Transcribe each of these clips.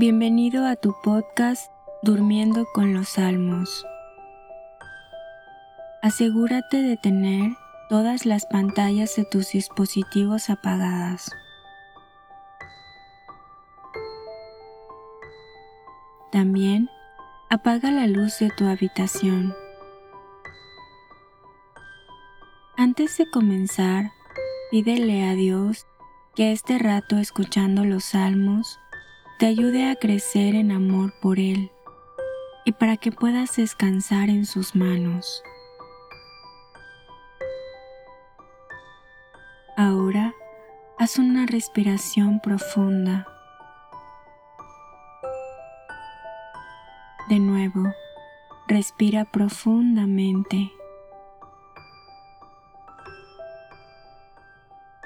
Bienvenido a tu podcast Durmiendo con los Salmos. Asegúrate de tener todas las pantallas de tus dispositivos apagadas. También apaga la luz de tu habitación. Antes de comenzar, pídele a Dios que este rato escuchando los salmos te ayude a crecer en amor por Él y para que puedas descansar en sus manos. Ahora haz una respiración profunda. De nuevo, respira profundamente.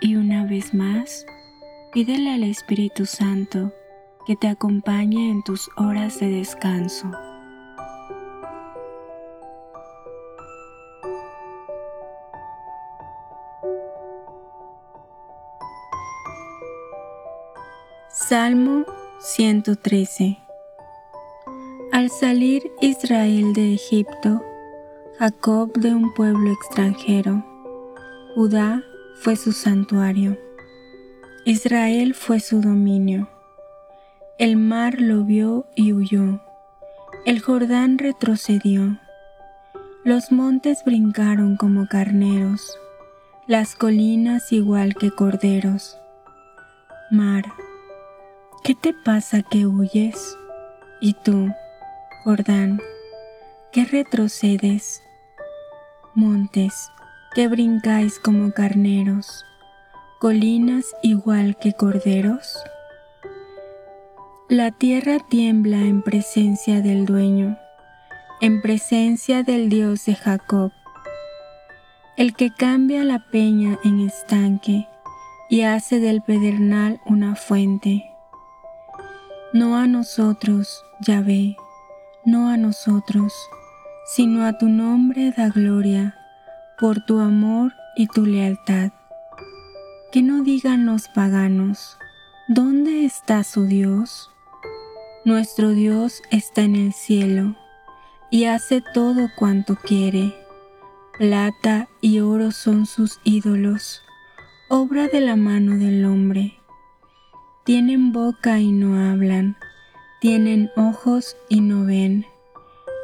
Y una vez más, pídele al Espíritu Santo que te acompañe en tus horas de descanso. Salmo 113 Al salir Israel de Egipto, Jacob de un pueblo extranjero, Judá fue su santuario, Israel fue su dominio. El mar lo vio y huyó. El Jordán retrocedió. Los montes brincaron como carneros, las colinas igual que corderos. Mar, ¿qué te pasa que huyes? Y tú, Jordán, ¿qué retrocedes? Montes, que brincáis como carneros, colinas igual que corderos. La tierra tiembla en presencia del dueño, en presencia del Dios de Jacob, el que cambia la peña en estanque y hace del pedernal una fuente. No a nosotros, Yahvé, no a nosotros, sino a tu nombre da gloria, por tu amor y tu lealtad. Que no digan los paganos, ¿dónde está su Dios? Nuestro Dios está en el cielo y hace todo cuanto quiere. Plata y oro son sus ídolos, obra de la mano del hombre. Tienen boca y no hablan, tienen ojos y no ven,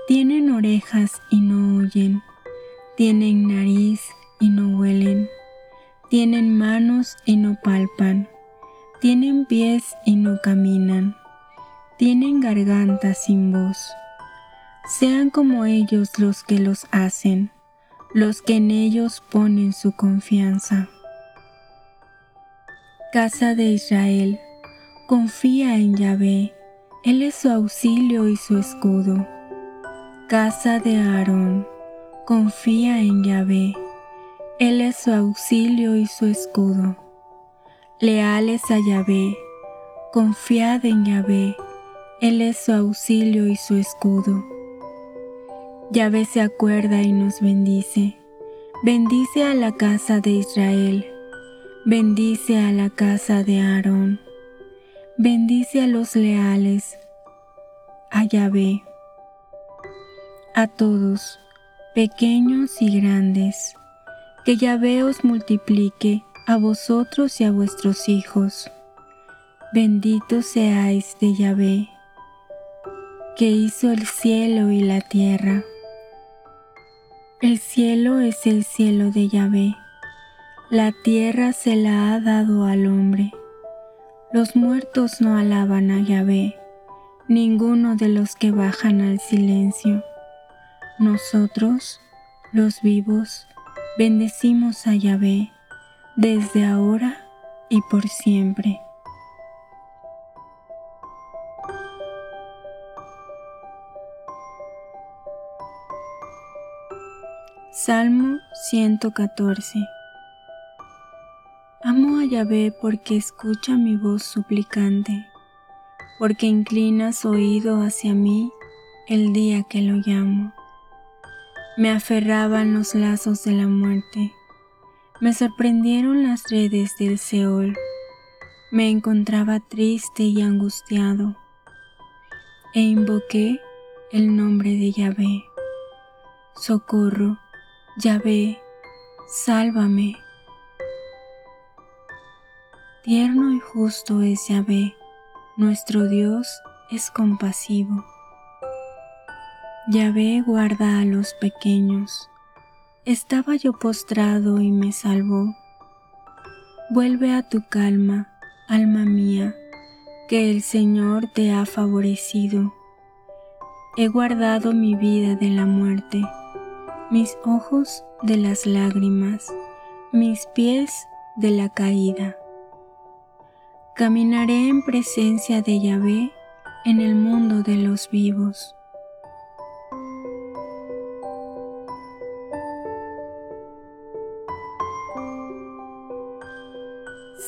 tienen orejas y no oyen, tienen nariz y no huelen, tienen manos y no palpan, tienen pies y no caminan tienen garganta sin voz. Sean como ellos los que los hacen, los que en ellos ponen su confianza. Casa de Israel, confía en Yahvé, Él es su auxilio y su escudo. Casa de Aarón, confía en Yahvé, Él es su auxilio y su escudo. Leales a Yahvé, confiad en Yahvé, él es su auxilio y su escudo. Yahvé se acuerda y nos bendice. Bendice a la casa de Israel. Bendice a la casa de Aarón. Bendice a los leales. A Yahvé. A todos, pequeños y grandes. Que Yahvé os multiplique a vosotros y a vuestros hijos. Bendito seáis de Yahvé que hizo el cielo y la tierra. El cielo es el cielo de Yahvé, la tierra se la ha dado al hombre. Los muertos no alaban a Yahvé, ninguno de los que bajan al silencio. Nosotros, los vivos, bendecimos a Yahvé desde ahora y por siempre. Salmo 114 Amo a Yahvé porque escucha mi voz suplicante, porque inclina su oído hacia mí el día que lo llamo. Me aferraban los lazos de la muerte, me sorprendieron las redes del Seol, me encontraba triste y angustiado, e invoqué el nombre de Yahvé. Socorro, Yahvé, sálvame. Tierno y justo es Yahvé, nuestro Dios es compasivo. Yahvé guarda a los pequeños. Estaba yo postrado y me salvó. Vuelve a tu calma, alma mía, que el Señor te ha favorecido. He guardado mi vida de la muerte, mis ojos de las lágrimas, mis pies de la caída. Caminaré en presencia de Yahvé en el mundo de los vivos.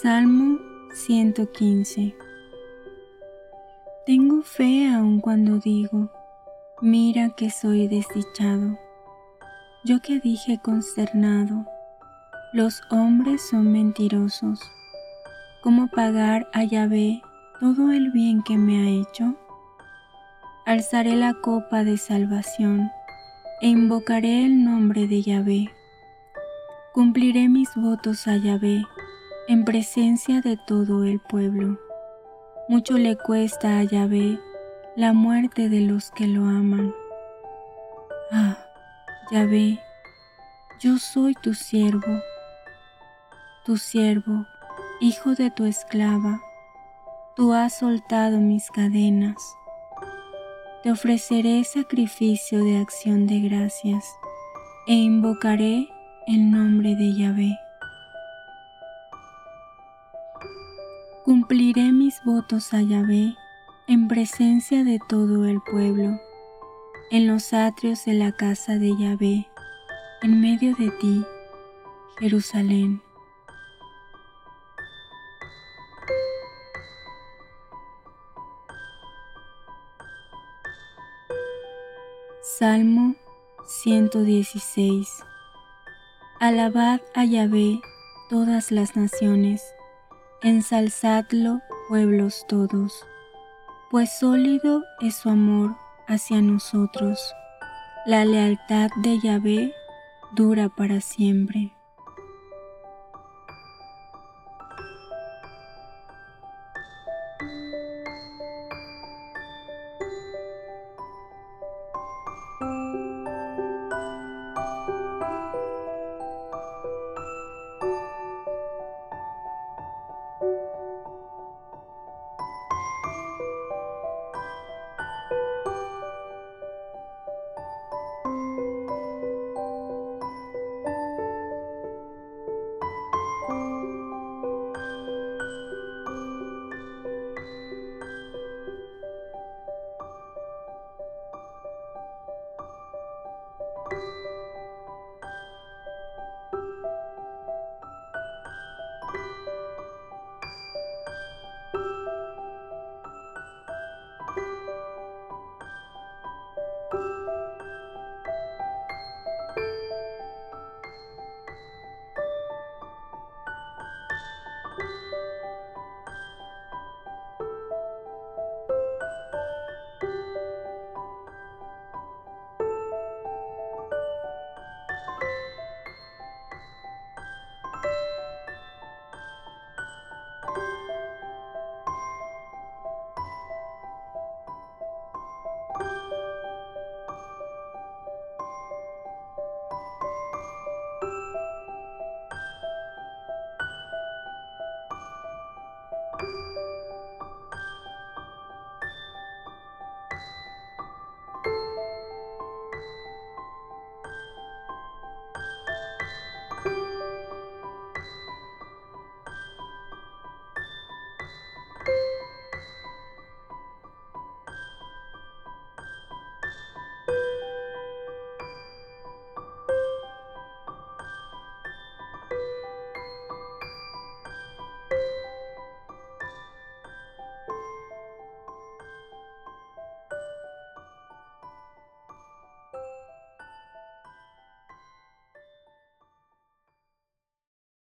Salmo 115 Tengo fe aun cuando digo, mira que soy desdichado. Yo que dije consternado, los hombres son mentirosos. ¿Cómo pagar a Yahvé todo el bien que me ha hecho? Alzaré la copa de salvación e invocaré el nombre de Yahvé. Cumpliré mis votos a Yahvé en presencia de todo el pueblo. Mucho le cuesta a Yahvé la muerte de los que lo aman. Ah, Yahvé, yo soy tu siervo, tu siervo, hijo de tu esclava. Tú has soltado mis cadenas. Te ofreceré sacrificio de acción de gracias e invocaré el nombre de Yahvé. Cumpliré mis votos a Yahvé en presencia de todo el pueblo, en los atrios de la casa de Yahvé, en medio de ti, Jerusalén. Salmo 116 Alabad a Yahvé todas las naciones ensalzadlo pueblos todos, pues sólido es su amor hacia nosotros. La lealtad de Yahvé dura para siempre.